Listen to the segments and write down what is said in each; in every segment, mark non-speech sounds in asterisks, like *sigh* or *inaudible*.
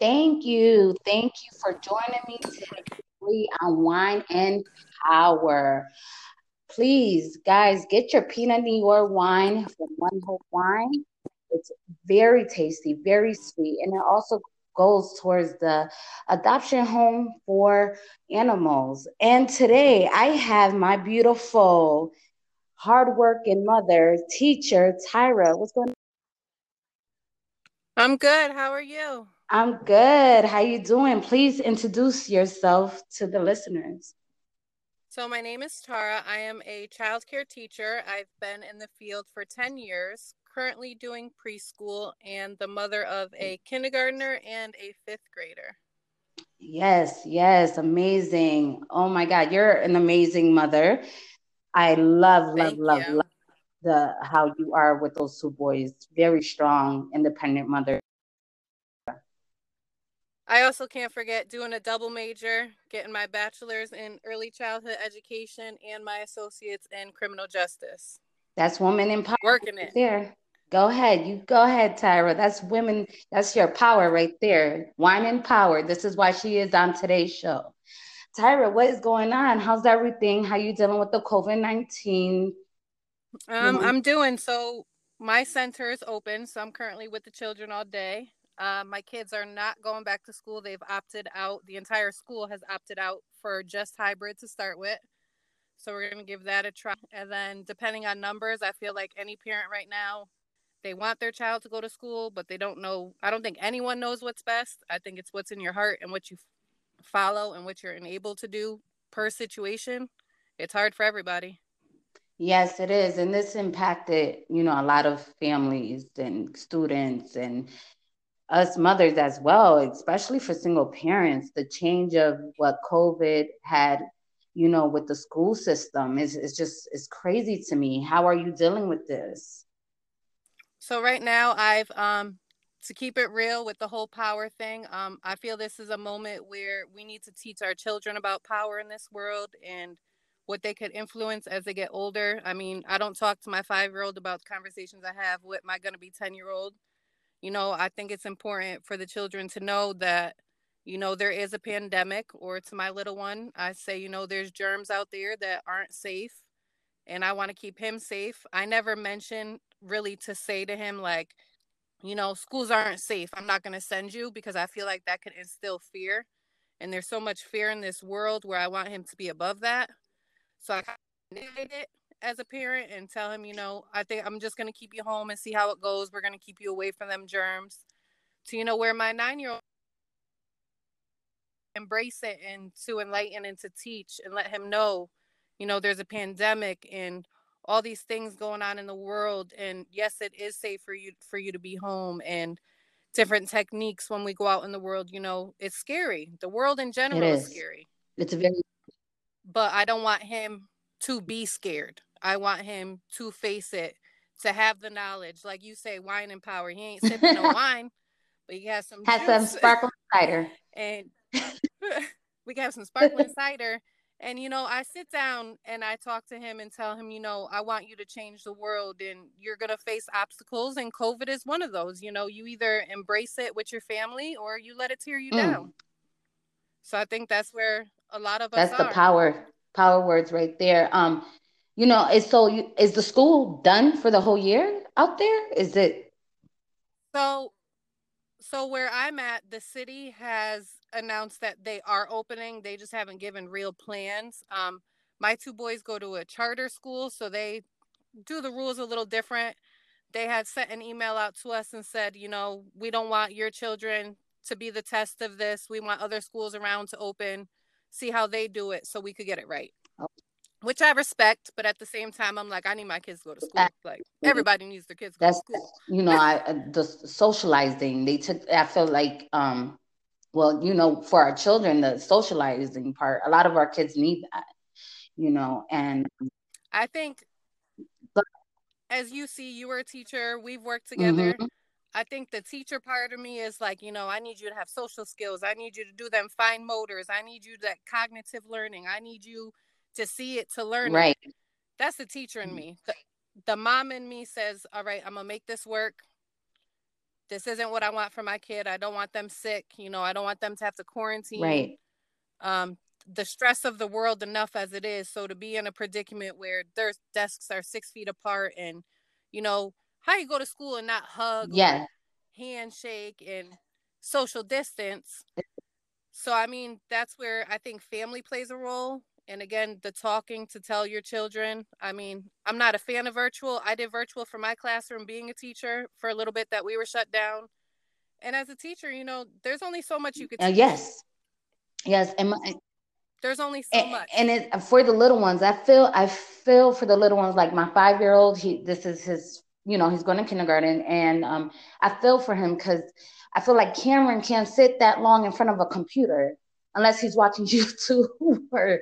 Thank you. Thank you for joining me today on Wine and Power. Please, guys, get your Pinot Noir wine from One Hope Wine. It's very tasty, very sweet, and it also goes towards the adoption home for animals. And today I have my beautiful, hardworking mother, teacher, Tyra. What's going on? I'm good. How are you? I'm good. How you doing? Please introduce yourself to the listeners. So my name is Tara. I am a child care teacher. I've been in the field for 10 years, currently doing preschool and the mother of a kindergartner and a 5th grader. Yes, yes, amazing. Oh my god, you're an amazing mother. I love love love love the how you are with those two boys. Very strong, independent mother. I also can't forget doing a double major, getting my bachelor's in early childhood education and my associates in criminal justice. That's woman empowerment. Working it. There. Go ahead. You go ahead, Tyra. That's women. That's your power right there. Wine and power. This is why she is on today's show. Tyra, what is going on? How's everything? How you dealing with the COVID nineteen? Um, I'm doing so. My center is open, so I'm currently with the children all day. Uh, my kids are not going back to school. They've opted out. The entire school has opted out for just hybrid to start with. So we're going to give that a try. And then, depending on numbers, I feel like any parent right now, they want their child to go to school, but they don't know. I don't think anyone knows what's best. I think it's what's in your heart and what you follow and what you're enabled to do per situation. It's hard for everybody. Yes, it is. And this impacted, you know, a lot of families and students and us mothers as well, especially for single parents, the change of what COVID had, you know, with the school system is is just is crazy to me. How are you dealing with this? So right now I've um to keep it real with the whole power thing, um, I feel this is a moment where we need to teach our children about power in this world and what they could influence as they get older. I mean, I don't talk to my five year old about conversations I have with my gonna be 10 year old you know, I think it's important for the children to know that, you know, there is a pandemic, or to my little one, I say, you know, there's germs out there that aren't safe, and I want to keep him safe. I never mention really to say to him, like, you know, schools aren't safe. I'm not going to send you because I feel like that could instill fear. And there's so much fear in this world where I want him to be above that. So I it as a parent and tell him, you know, I think I'm just going to keep you home and see how it goes. We're going to keep you away from them germs. To, you know, where my nine year old embrace it and to enlighten and to teach and let him know, you know, there's a pandemic and all these things going on in the world. And yes, it is safe for you for you to be home and different techniques when we go out in the world. You know, it's scary. The world in general is. is scary. It's very but I don't want him to be scared. I want him to face it, to have the knowledge. Like you say, wine and power. He ain't sipping no *laughs* wine, but he has some has some *laughs* sparkling cider. And *laughs* we have some sparkling cider. And you know, I sit down and I talk to him and tell him, you know, I want you to change the world and you're gonna face obstacles and COVID is one of those. You know, you either embrace it with your family or you let it tear you mm. down. So I think that's where a lot of us That's the power power words right there. Um, you know, is so you, is the school done for the whole year out there? Is it? So, so where I'm at, the city has announced that they are opening. They just haven't given real plans. Um, my two boys go to a charter school, so they do the rules a little different. They had sent an email out to us and said, you know, we don't want your children to be the test of this. We want other schools around to open see how they do it so we could get it right. Which I respect, but at the same time, I'm like, I need my kids to go to school. Like everybody needs their kids to That's, go to school. You know, I the socializing they took. I feel like, um, well, you know, for our children, the socializing part, a lot of our kids need that. You know, and I think, but, as you see, you were a teacher. We've worked together. Mm-hmm. I think the teacher part of me is like, you know, I need you to have social skills. I need you to do them fine motors. I need you that cognitive learning. I need you to see it to learn right. It. That's the teacher in me. The, the mom in me says, all right, I'm going to make this work. this isn't what I want for my kid. I don't want them sick. You know, I don't want them to have to quarantine. Right. Um, the stress of the world enough as it is. So to be in a predicament where their desks are six feet apart and, you know, how you go to school and not hug, yeah, handshake and social distance. So I mean, that's where I think family plays a role. And again, the talking to tell your children. I mean, I'm not a fan of virtual. I did virtual for my classroom being a teacher for a little bit that we were shut down. And as a teacher, you know, there's only so much you could. Uh, yes, yes, and my, there's only so and, much. And it for the little ones, I feel I feel for the little ones. Like my five year old, he this is his. You know, he's going to kindergarten, and um, I feel for him because I feel like Cameron can't sit that long in front of a computer unless he's watching *laughs* YouTube or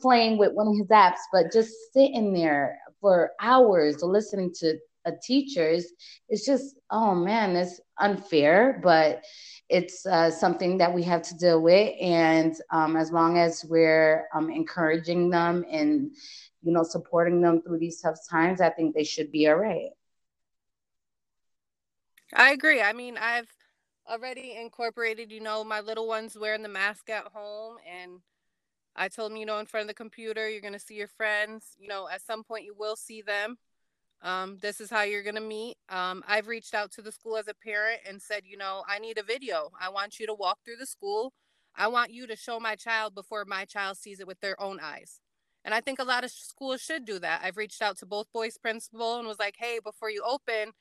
playing with one of his apps. But just sitting there for hours listening to a teacher's, it's just oh man, it's unfair. But it's uh, something that we have to deal with. And um, as long as we're um, encouraging them and, you know, supporting them through these tough times, I think they should be all right. I agree. I mean, I've already incorporated, you know, my little ones wearing the mask at home. And I told them, you know, in front of the computer, you're going to see your friends. You know, at some point, you will see them. Um, this is how you're going to meet. Um, I've reached out to the school as a parent and said, you know, I need a video. I want you to walk through the school. I want you to show my child before my child sees it with their own eyes. And I think a lot of schools should do that. I've reached out to both boys' principal and was like, hey, before you open,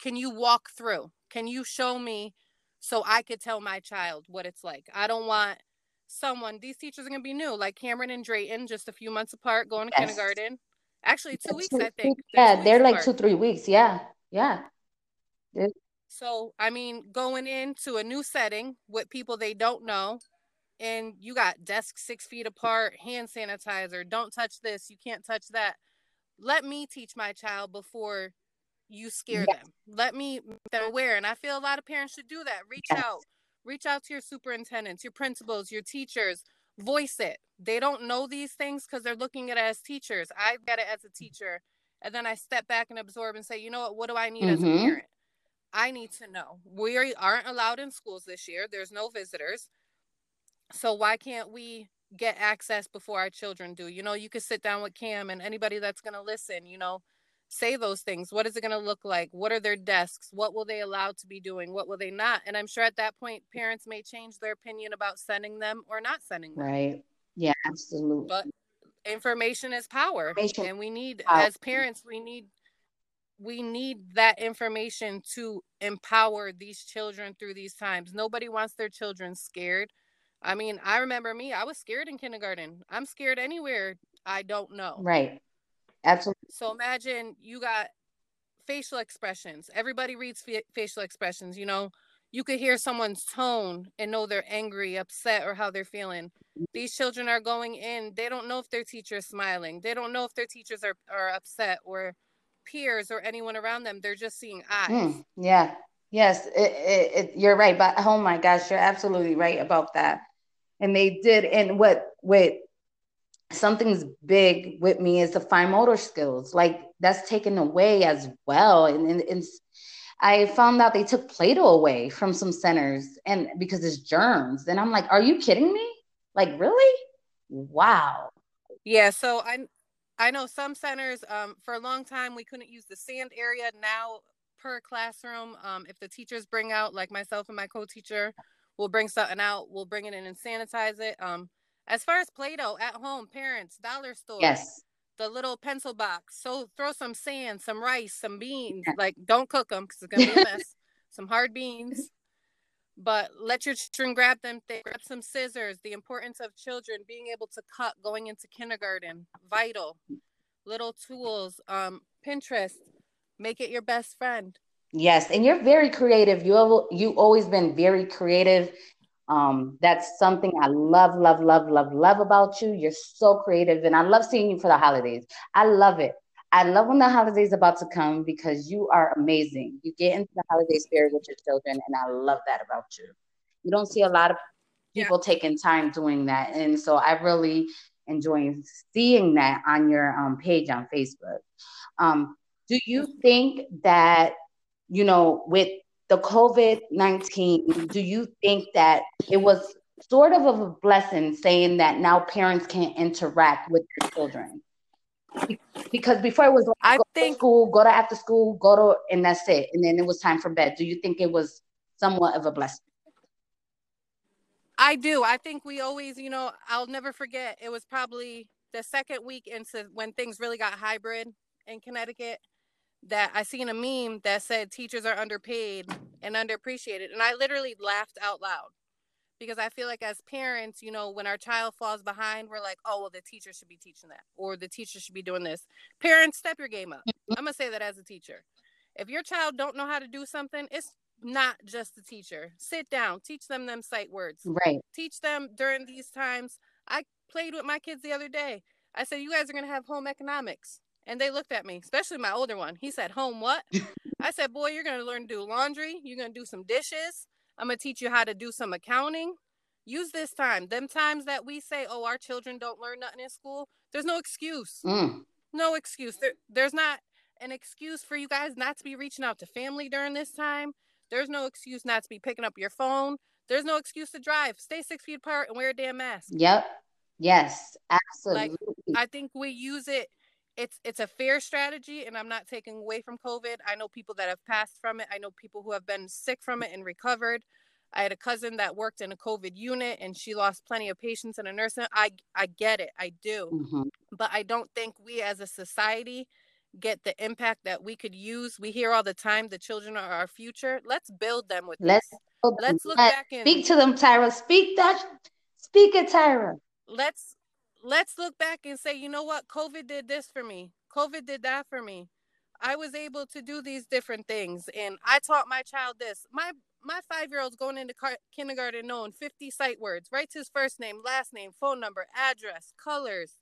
can you walk through? Can you show me so I could tell my child what it's like? I don't want someone, these teachers are going to be new, like Cameron and Drayton, just a few months apart, going to yes. kindergarten. Actually, two weeks, I think. They're yeah, they're like apart. two, three weeks. Yeah. Yeah. They're... So, I mean, going into a new setting with people they don't know, and you got desks six feet apart, hand sanitizer, don't touch this, you can't touch that. Let me teach my child before you scare yes. them. Let me make them aware. And I feel a lot of parents should do that. Reach yes. out. Reach out to your superintendents, your principals, your teachers voice it. They don't know these things because they're looking at it as teachers. I get it as a teacher. And then I step back and absorb and say, you know what? What do I need mm-hmm. as a mm-hmm. parent? I need to know. We aren't allowed in schools this year. There's no visitors. So why can't we get access before our children do? You know, you could sit down with Cam and anybody that's going to listen, you know, say those things. What is it going to look like? What are their desks? What will they allow to be doing? What will they not? And I'm sure at that point, parents may change their opinion about sending them or not sending them. Right. Yeah, absolutely. But information is power. Information and we need, power. as parents, we need. We need that information to empower these children through these times. Nobody wants their children scared. I mean, I remember me, I was scared in kindergarten. I'm scared anywhere I don't know. Right. Absolutely. So imagine you got facial expressions. Everybody reads f- facial expressions. You know, you could hear someone's tone and know they're angry, upset, or how they're feeling. These children are going in, they don't know if their teacher is smiling. They don't know if their teachers are, are upset or peers or anyone around them. They're just seeing eyes. Mm, yeah. Yes, it, it, it, you're right. But oh my gosh, you're absolutely right about that. And they did. And what, what something's big with me is the fine motor skills. Like that's taken away as well. And, and, and I found out they took Play-Doh away from some centers and because it's germs. And I'm like, are you kidding me? Like, really? Wow. Yeah. So I I know some centers um, for a long time we couldn't use the sand area. Now per classroom, um, if the teachers bring out, like myself and my co-teacher, we'll bring something out, we'll bring it in and sanitize it. Um, as far as Play-Doh at home, parents, dollar store. Yes. The little pencil box. So throw some sand, some rice, some beans. Like don't cook them because it's gonna be a mess. *laughs* some hard beans. But let your children grab them. They grab some scissors. The importance of children being able to cut going into kindergarten, vital. Little tools. Um, Pinterest. Make it your best friend. Yes, and you're very creative. You have, you always been very creative um, that's something I love, love, love, love, love about you. You're so creative, and I love seeing you for the holidays. I love it. I love when the holidays about to come because you are amazing. You get into the holiday spirit with your children, and I love that about you. You don't see a lot of people yeah. taking time doing that, and so I really enjoy seeing that on your um, page on Facebook. Um, do you think that you know with the COVID 19, do you think that it was sort of a blessing saying that now parents can't interact with their children? Because before it was like, I go think to school, go to after school, go to, and that's it. And then it was time for bed. Do you think it was somewhat of a blessing? I do. I think we always, you know, I'll never forget. It was probably the second week into when things really got hybrid in Connecticut that I seen a meme that said teachers are underpaid and underappreciated. And I literally laughed out loud because I feel like as parents, you know, when our child falls behind, we're like, oh, well, the teacher should be teaching that or the teacher should be doing this. Parents, step your game up. I'm going to say that as a teacher. If your child don't know how to do something, it's not just the teacher. Sit down, teach them them sight words. Right. Teach them during these times. I played with my kids the other day. I said, you guys are going to have home economics. And they looked at me, especially my older one. He said, Home what? *laughs* I said, Boy, you're going to learn to do laundry. You're going to do some dishes. I'm going to teach you how to do some accounting. Use this time. Them times that we say, Oh, our children don't learn nothing in school, there's no excuse. Mm. No excuse. There, there's not an excuse for you guys not to be reaching out to family during this time. There's no excuse not to be picking up your phone. There's no excuse to drive. Stay six feet apart and wear a damn mask. Yep. Yes, absolutely. Like, I think we use it it's it's a fair strategy and i'm not taking away from covid. I know people that have passed from it. I know people who have been sick from it and recovered. I had a cousin that worked in a covid unit and she lost plenty of patients in a nursing i i get it. I do. Mm-hmm. but i don't think we as a society get the impact that we could use. We hear all the time the children are our future. Let's build them with let's let's look back and speak to them tyra. Speak that speak it tyra. Let's let's look back and say, you know what? COVID did this for me. COVID did that for me. I was able to do these different things, and I taught my child this. My my five year old's going into car- kindergarten knowing 50 sight words, writes his first name, last name, phone number, address, colors.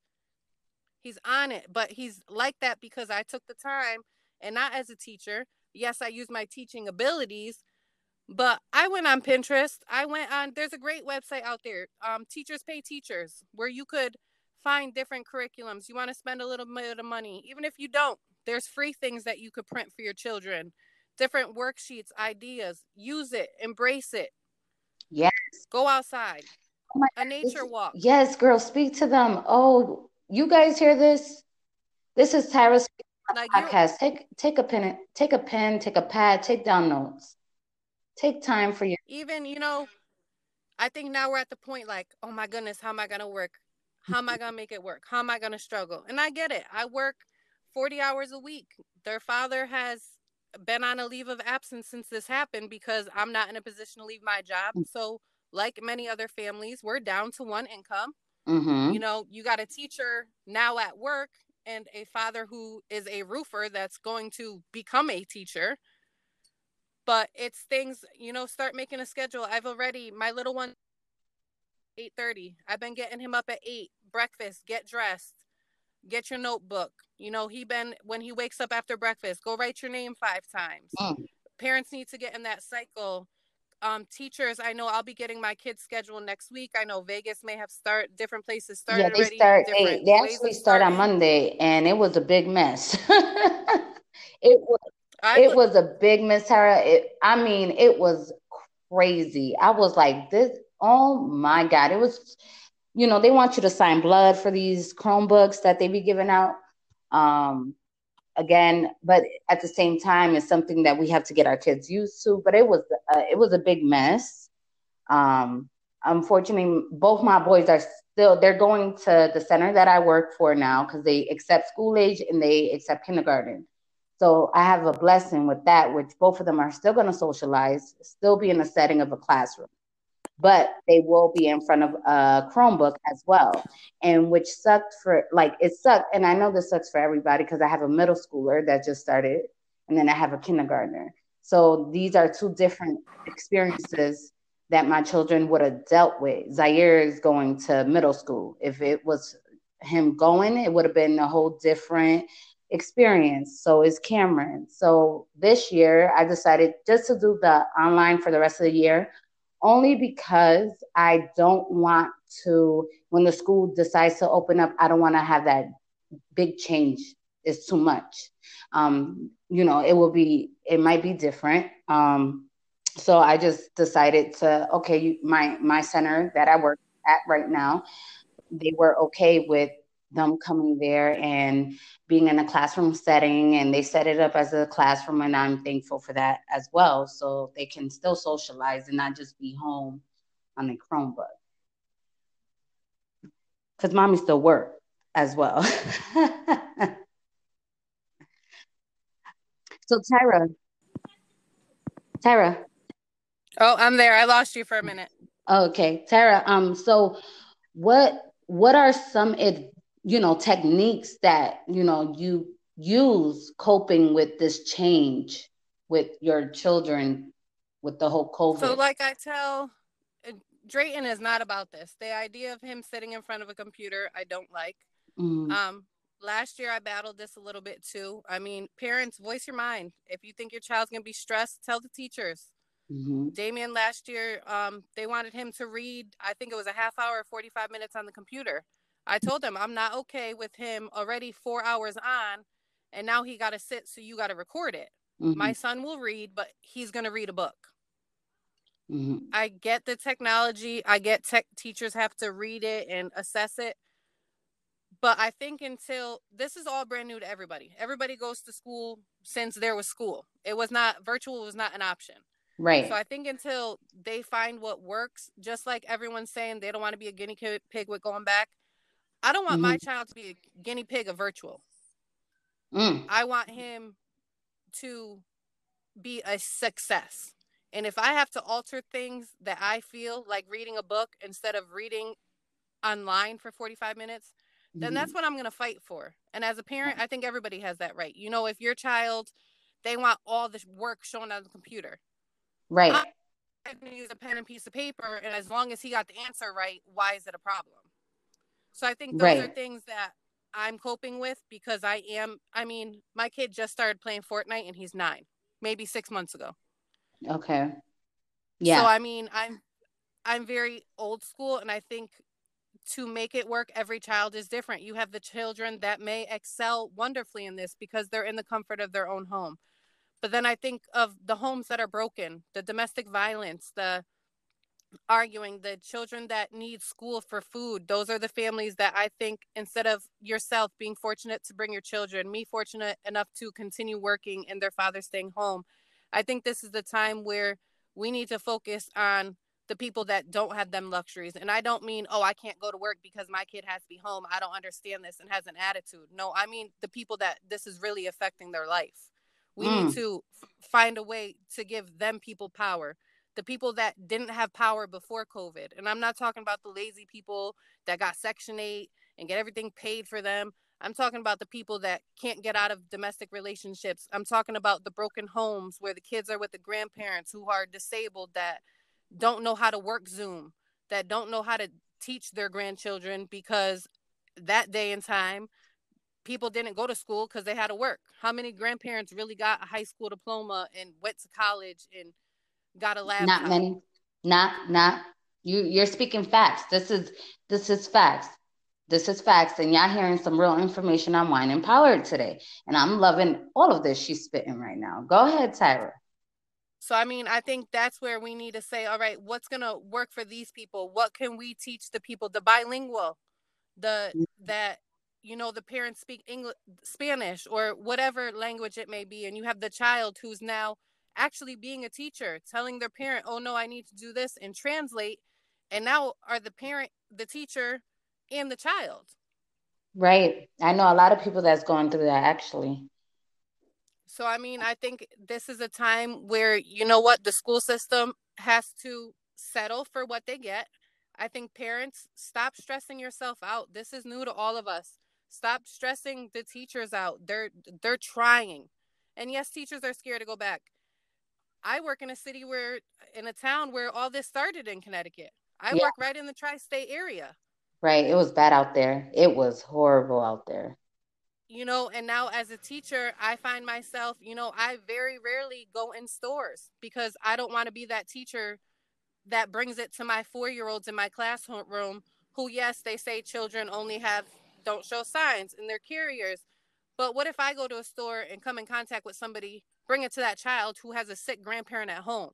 He's on it, but he's like that because I took the time and not as a teacher. Yes, I use my teaching abilities, but I went on Pinterest. I went on, there's a great website out there, um, Teachers Pay Teachers, where you could find different curriculums. You want to spend a little bit of money, even if you don't, there's free things that you could print for your children, different worksheets, ideas. Use it, embrace it. Yes. Go outside. Oh a nature walk. Yes, girl, speak to them. Oh, you guys hear this? This is Tyra's like podcast. Take take a pen, take a pen, take a pad, take down notes. Take time for you. even, you know, I think now we're at the point like, oh my goodness, how am I gonna work? How am I going to make it work? How am I going to struggle? And I get it. I work 40 hours a week. Their father has been on a leave of absence since this happened because I'm not in a position to leave my job. Mm. So, like many other families, we're down to one income. Mm-hmm. You know, you got a teacher now at work and a father who is a roofer that's going to become a teacher. But it's things, you know, start making a schedule. I've already my little one 8:30. I've been getting him up at 8, breakfast, get dressed, get your notebook. You know, he been when he wakes up after breakfast, go write your name 5 times. Mm. Parents need to get in that cycle. Um, teachers, I know I'll be getting my kids schedule next week. I know Vegas may have start different places start yeah, they already. Start, they, they actually start on Monday and it was a big mess. *laughs* it was I it was a big mess, Tara. It, I mean, it was crazy. I was like, this Oh my God. It was, you know, they want you to sign blood for these Chromebooks that they be giving out. Um, again, but at the same time, it's something that we have to get our kids used to. But it was uh, it was a big mess. Um, unfortunately, both my boys are still they're going to the center that I work for now because they accept school age and they accept kindergarten. So I have a blessing with that, which both of them are still going to socialize, still be in the setting of a classroom but they will be in front of a Chromebook as well. And which sucked for like it sucked. And I know this sucks for everybody because I have a middle schooler that just started, and then I have a kindergartner. So these are two different experiences that my children would have dealt with. Zaire is going to middle school. If it was him going, it would have been a whole different experience. So is Cameron. So this year I decided just to do the online for the rest of the year only because I don't want to, when the school decides to open up, I don't want to have that big change. It's too much. Um, you know, it will be, it might be different. Um, so I just decided to okay, my my center that I work at right now, they were okay with them coming there and being in a classroom setting and they set it up as a classroom and I'm thankful for that as well so they can still socialize and not just be home on the Chromebook. Cuz mommy still work as well. *laughs* so Tyra Tyra Oh, I'm there. I lost you for a minute. Okay, Tara. Um, so what what are some you know techniques that you know you use coping with this change with your children with the whole COVID? So, like I tell uh, Drayton is not about this. The idea of him sitting in front of a computer, I don't like. Mm. Um, last year I battled this a little bit too. I mean, parents, voice your mind. If you think your child's gonna be stressed, tell the teachers. Mm-hmm. Damien last year, um, they wanted him to read, I think it was a half hour, 45 minutes on the computer. I told him I'm not okay with him already four hours on, and now he got to sit, so you got to record it. Mm-hmm. My son will read, but he's going to read a book. Mm-hmm. I get the technology. I get tech teachers have to read it and assess it. But I think until this is all brand new to everybody. Everybody goes to school since there was school. It was not virtual was not an option. Right. So I think until they find what works, just like everyone's saying they don't want to be a guinea pig with going back. I don't want mm-hmm. my child to be a guinea pig of virtual. Mm. I want him to be a success. And if I have to alter things that I feel like reading a book instead of reading online for 45 minutes, then mm-hmm. that's what I'm going to fight for. And as a parent, I think everybody has that right. You know, if your child, they want all the work shown on the computer, Right. I'm going to use a pen and piece of paper, and as long as he got the answer right, why is it a problem? So I think those right. are things that I'm coping with because I am. I mean, my kid just started playing Fortnite, and he's nine, maybe six months ago. Okay. Yeah. So I mean, I'm I'm very old school, and I think to make it work, every child is different. You have the children that may excel wonderfully in this because they're in the comfort of their own home. But then I think of the homes that are broken, the domestic violence, the arguing, the children that need school for food. Those are the families that I think instead of yourself being fortunate to bring your children, me fortunate enough to continue working and their father staying home, I think this is the time where we need to focus on the people that don't have them luxuries. And I don't mean, oh, I can't go to work because my kid has to be home. I don't understand this and has an attitude. No, I mean the people that this is really affecting their life. We mm. need to find a way to give them people power. The people that didn't have power before COVID. And I'm not talking about the lazy people that got Section 8 and get everything paid for them. I'm talking about the people that can't get out of domestic relationships. I'm talking about the broken homes where the kids are with the grandparents who are disabled that don't know how to work Zoom, that don't know how to teach their grandchildren because that day and time people didn't go to school because they had to work. How many grandparents really got a high school diploma and went to college and got a laptop? Not many. Not not you. You're speaking facts. This is this is facts. This is facts, and y'all hearing some real information on wine empowered today. And I'm loving all of this she's spitting right now. Go ahead, Tyra. So I mean, I think that's where we need to say, all right, what's gonna work for these people? What can we teach the people? The bilingual, the mm-hmm. that you know the parents speak english spanish or whatever language it may be and you have the child who's now actually being a teacher telling their parent oh no i need to do this and translate and now are the parent the teacher and the child right i know a lot of people that's going through that actually so i mean i think this is a time where you know what the school system has to settle for what they get i think parents stop stressing yourself out this is new to all of us Stop stressing the teachers out. They're they're trying. And yes, teachers are scared to go back. I work in a city where in a town where all this started in Connecticut. I yeah. work right in the tri-state area. Right. It was bad out there. It was horrible out there. You know, and now as a teacher, I find myself, you know, I very rarely go in stores because I don't want to be that teacher that brings it to my four year olds in my classroom who, yes, they say children only have don't show signs and they're carriers. But what if I go to a store and come in contact with somebody, bring it to that child who has a sick grandparent at home?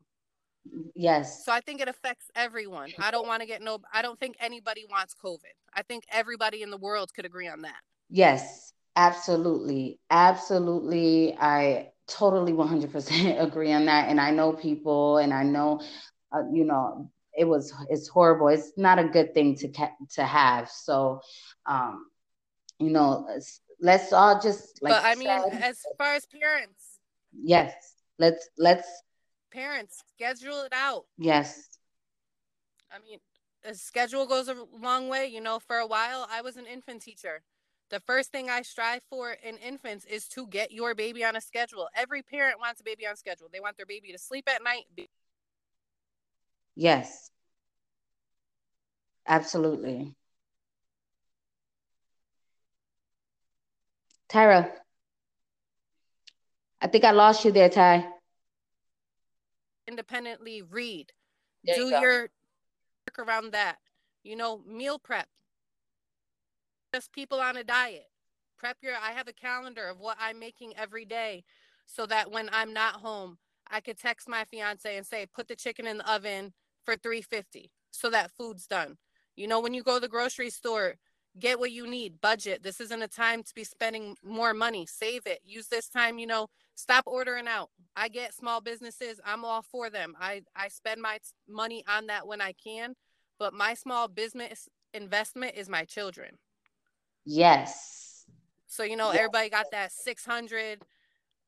Yes. So I think it affects everyone. I don't want to get no I don't think anybody wants COVID. I think everybody in the world could agree on that. Yes, absolutely. Absolutely. I totally 100% *laughs* agree on that and I know people and I know uh, you know it was it's horrible. It's not a good thing to ca- to have. So um you know let's all just like But I mean as far as parents. Yes let's let's parents schedule it out. Yes. I mean a schedule goes a long way you know. For a while i was an infant teacher. The first thing i strive for in infants is to get your baby on a schedule. Every parent wants a baby on schedule. They want their baby to sleep at night. Yes. Absolutely tyra i think i lost you there ty independently read. There Do you your work around that. You know, meal prep. Just people on a diet. Prep your I have a calendar of what I'm making every day so that when I'm not home, I could text my fiance and say, put the chicken in the oven for 350 so that food's done. You know, when you go to the grocery store, get what you need, budget. This isn't a time to be spending more money. Save it. Use this time, you know, stop ordering out. I get small businesses. I'm all for them. I, I spend my money on that when I can, but my small business investment is my children. Yes. So, you know, yes. everybody got that 600.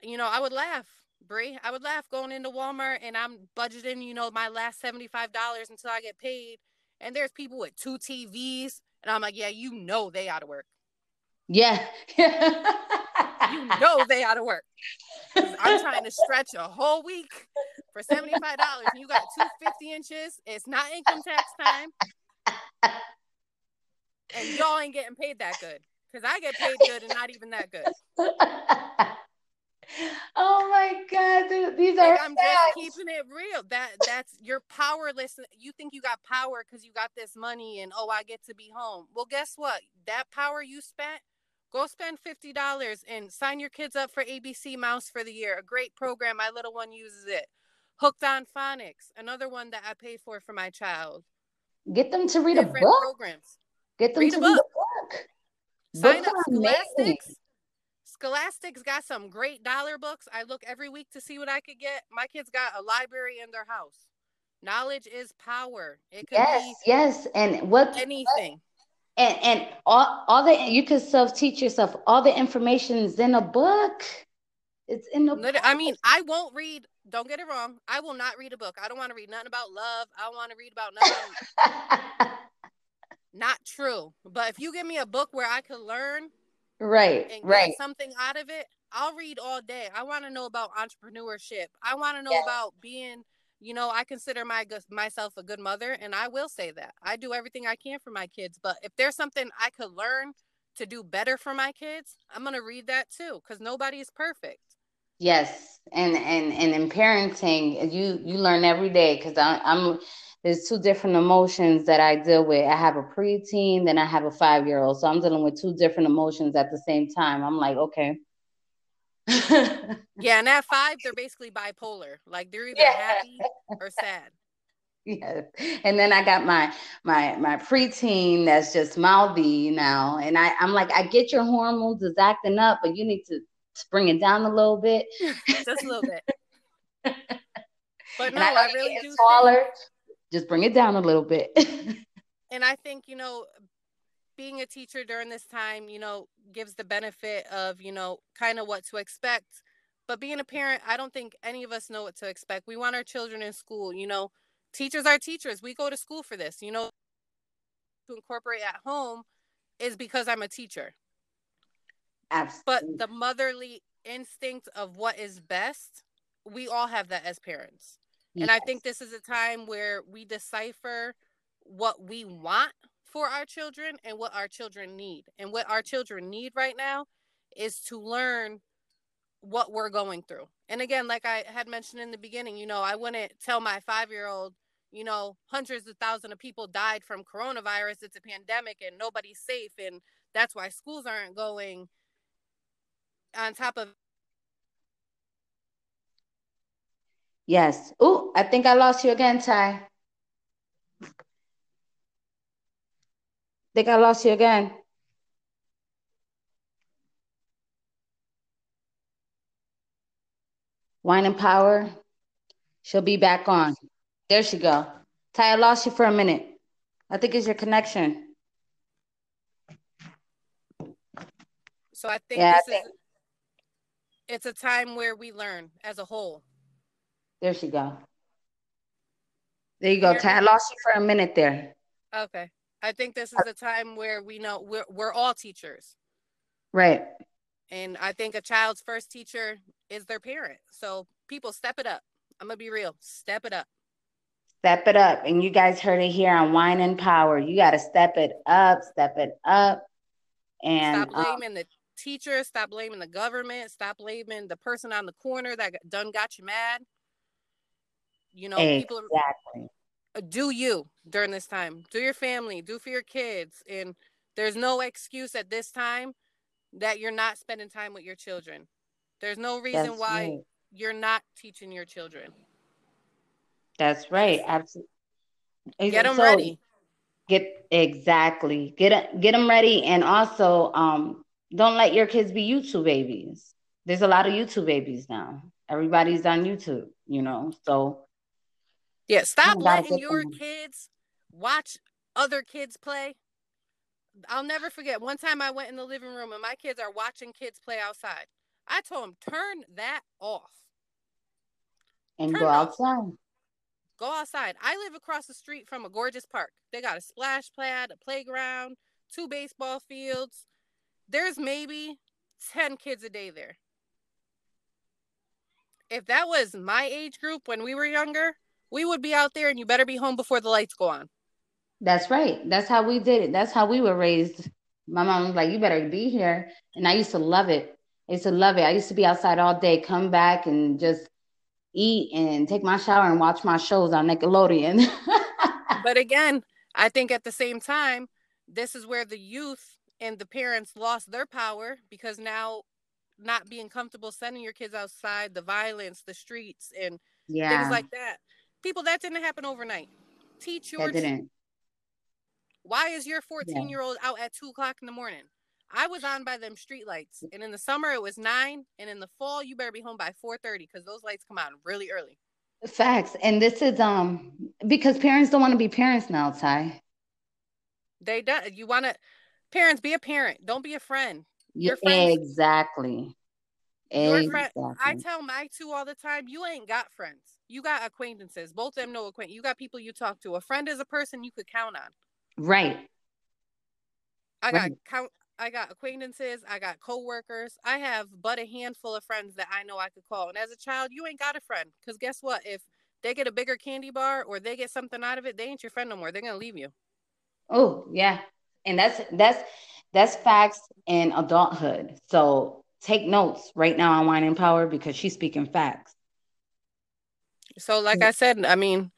You know, I would laugh, Brie. I would laugh going into Walmart and I'm budgeting, you know, my last $75 until I get paid. And there's people with two TVs. And I'm like, yeah, you know they out of work. Yeah. you know they out of work. I'm trying to stretch a whole week for $75 and you got 250 inches. It's not income tax time. And y'all ain't getting paid that good. Because I get paid good and not even that good. Oh my god, these are. I'm just keeping it real. That that's you're powerless. You think you got power because you got this money and oh, I get to be home. Well, guess what? That power you spent Go spend $50 and sign your kids up for ABC Mouse for the year. A great program. My little one uses it. Hooked on Phonics, another one that I pay for for my child. Get them to read Different a book. Programs. Get them read to a read book. a book. Sign Books up Scholastics. Scholastics got some great dollar books. I look every week to see what I could get. My kids got a library in their house. Knowledge is power. It could yes, be yes. And what anything and and all, all the you can self teach yourself all the information is in a book it's in the book. i mean i won't read don't get it wrong i will not read a book i don't want to read nothing about love i don't want to read about nothing *laughs* not true but if you give me a book where i could learn right right something out of it i'll read all day i want to know about entrepreneurship i want to know about being you know, I consider my myself a good mother, and I will say that I do everything I can for my kids. But if there's something I could learn to do better for my kids, I'm gonna read that too, because nobody is perfect. Yes, and and and in parenting, you you learn every day. Because I'm there's two different emotions that I deal with. I have a preteen, then I have a five year old, so I'm dealing with two different emotions at the same time. I'm like, okay, *laughs* yeah, and at five, they're basically bipolar. Like they're either yeah. happy or sad. Yeah, and then I got my my my preteen that's just mouthy now, and I I'm like I get your hormones is acting up, but you need to bring it down a little bit, *laughs* just a little bit. *laughs* but no, I, I, really do. Smaller, think... just bring it down a little bit. *laughs* and I think you know being a teacher during this time, you know, gives the benefit of, you know, kind of what to expect. But being a parent, I don't think any of us know what to expect. We want our children in school, you know, teachers are teachers. We go to school for this, you know, to incorporate at home is because I'm a teacher. Absolutely. But the motherly instinct of what is best, we all have that as parents. Yes. And I think this is a time where we decipher what we want for our children and what our children need. And what our children need right now is to learn what we're going through. And again, like I had mentioned in the beginning, you know, I wouldn't tell my five year old, you know, hundreds of thousands of people died from coronavirus. It's a pandemic and nobody's safe. And that's why schools aren't going on top of Yes. Oh, I think I lost you again, Ty. Think I lost you again. Wine and Power. She'll be back on. There she go. Ty, I lost you for a minute. I think it's your connection. So I think yeah, this I think... is it's a time where we learn as a whole. There she go. There you go. Ty, I lost you for a minute there. Okay. I think this is a time where we know we're we're all teachers. Right. And I think a child's first teacher is their parent. So people step it up. I'm gonna be real. Step it up. Step it up. And you guys heard it here on Wine and Power. You gotta step it up, step it up. And stop um, blaming um, the teacher, stop blaming the government, stop blaming the person on the corner that done got you mad. You know, exactly. people uh, do you during this time. Do your family, do for your kids. And there's no excuse at this time that you're not spending time with your children. There's no reason That's why right. you're not teaching your children. That's right. Absolutely. Get them so, ready. Get exactly. Get get them ready and also um don't let your kids be YouTube babies. There's a lot of YouTube babies now. Everybody's on YouTube, you know. So yeah, stop letting your them. kids watch other kids play. I'll never forget one time I went in the living room and my kids are watching kids play outside. I told them, turn that off. And turn go outside. Go outside. I live across the street from a gorgeous park. They got a splash pad, a playground, two baseball fields. There's maybe 10 kids a day there. If that was my age group when we were younger, we would be out there and you better be home before the lights go on. That's right. That's how we did it. That's how we were raised. My mom was like, you better be here. And I used to love it. I used to love it. I used to be outside all day, come back and just eat and take my shower and watch my shows on Nickelodeon. *laughs* but again, I think at the same time, this is where the youth and the parents lost their power because now not being comfortable sending your kids outside, the violence, the streets, and yeah. things like that. People, that didn't happen overnight. Teach your. Didn't. Why is your 14 year old out at two o'clock in the morning? I was on by them street lights, and in the summer it was nine, and in the fall you better be home by 4:30 because those lights come on really early. Facts, and this is um because parents don't want to be parents now, Ty. They don't You want to parents be a parent. Don't be a friend. Your friends, exactly. Your exactly. friend. I tell my two all the time. You ain't got friends. You got acquaintances. Both of them know acquaintance. You got people you talk to. A friend is a person you could count on. Right. I got count. I got acquaintances. I got coworkers. I have but a handful of friends that I know I could call. And as a child, you ain't got a friend because guess what? If they get a bigger candy bar or they get something out of it, they ain't your friend no more. They're gonna leave you. Oh yeah, and that's that's that's facts in adulthood. So take notes right now on Wine and Power because she's speaking facts. So, like I said, I mean,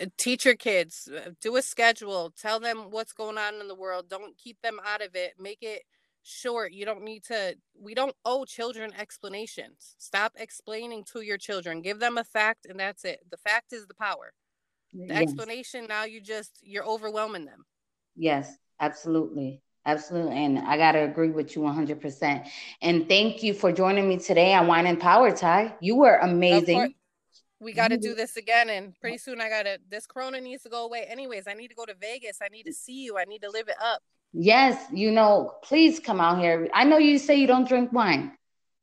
uh, teach your kids, uh, do a schedule, tell them what's going on in the world. Don't keep them out of it. Make it short. You don't need to, we don't owe children explanations. Stop explaining to your children. Give them a fact and that's it. The fact is the power. The yes. explanation, now you just, you're overwhelming them. Yes, absolutely. Absolutely. And I got to agree with you 100%. And thank you for joining me today on Wine and Power, Ty. You were amazing we got to do this again and pretty soon i gotta this corona needs to go away anyways. I need to go to vegas. I need to see you. I need to live it up. Yes you know please come out here. I know you say you don't drink wine.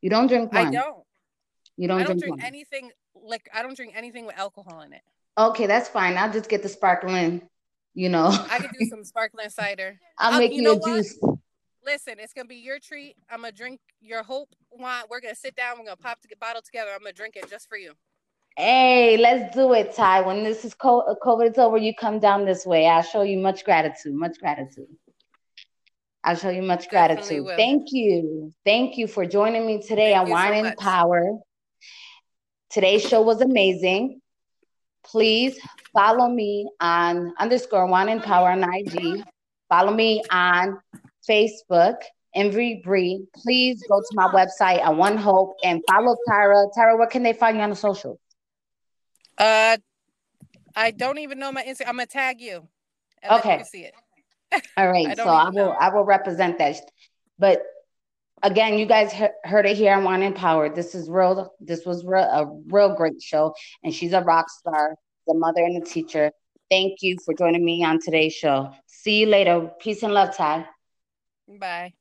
You don't drink wine. i don't. You don't, I don't drink, drink anything like i don't drink anything with alcohol in it. Okay that's fine. I'll just get the sparkling you know. I can do some sparkling cider. *laughs* I'll um, make you, a juice. Listen, it's gonna be your treat. I'm gonna drink your hope wine. We're gonna sit down. We're gonna pop the bottle together. I'm gonna drink it just for you. Hey, let's do it, Ty. When this is uh, COVID is over, you come down this way. I'll show you much gratitude, much gratitude. I'll show you much gratitude. Thank you. Thank you for joining me today Thank on Wine so and Power. Today's show was amazing. Please follow me on underscore Wine and Power on IG. Follow me on Facebook, Envy Bree. Please go to my website at One Hope and follow Tyra. Tyra, where can they find you on the socials? Uh, I don't even know my Instagram. I'm gonna tag you. Okay. You see it. *laughs* All right. I so I will. Know. I will represent that. But again, you guys heard it here on Wine and Power. This is real. This was real, a real great show, and she's a rock star, the mother and the teacher. Thank you for joining me on today's show. See you later. Peace and love, Ty. Bye.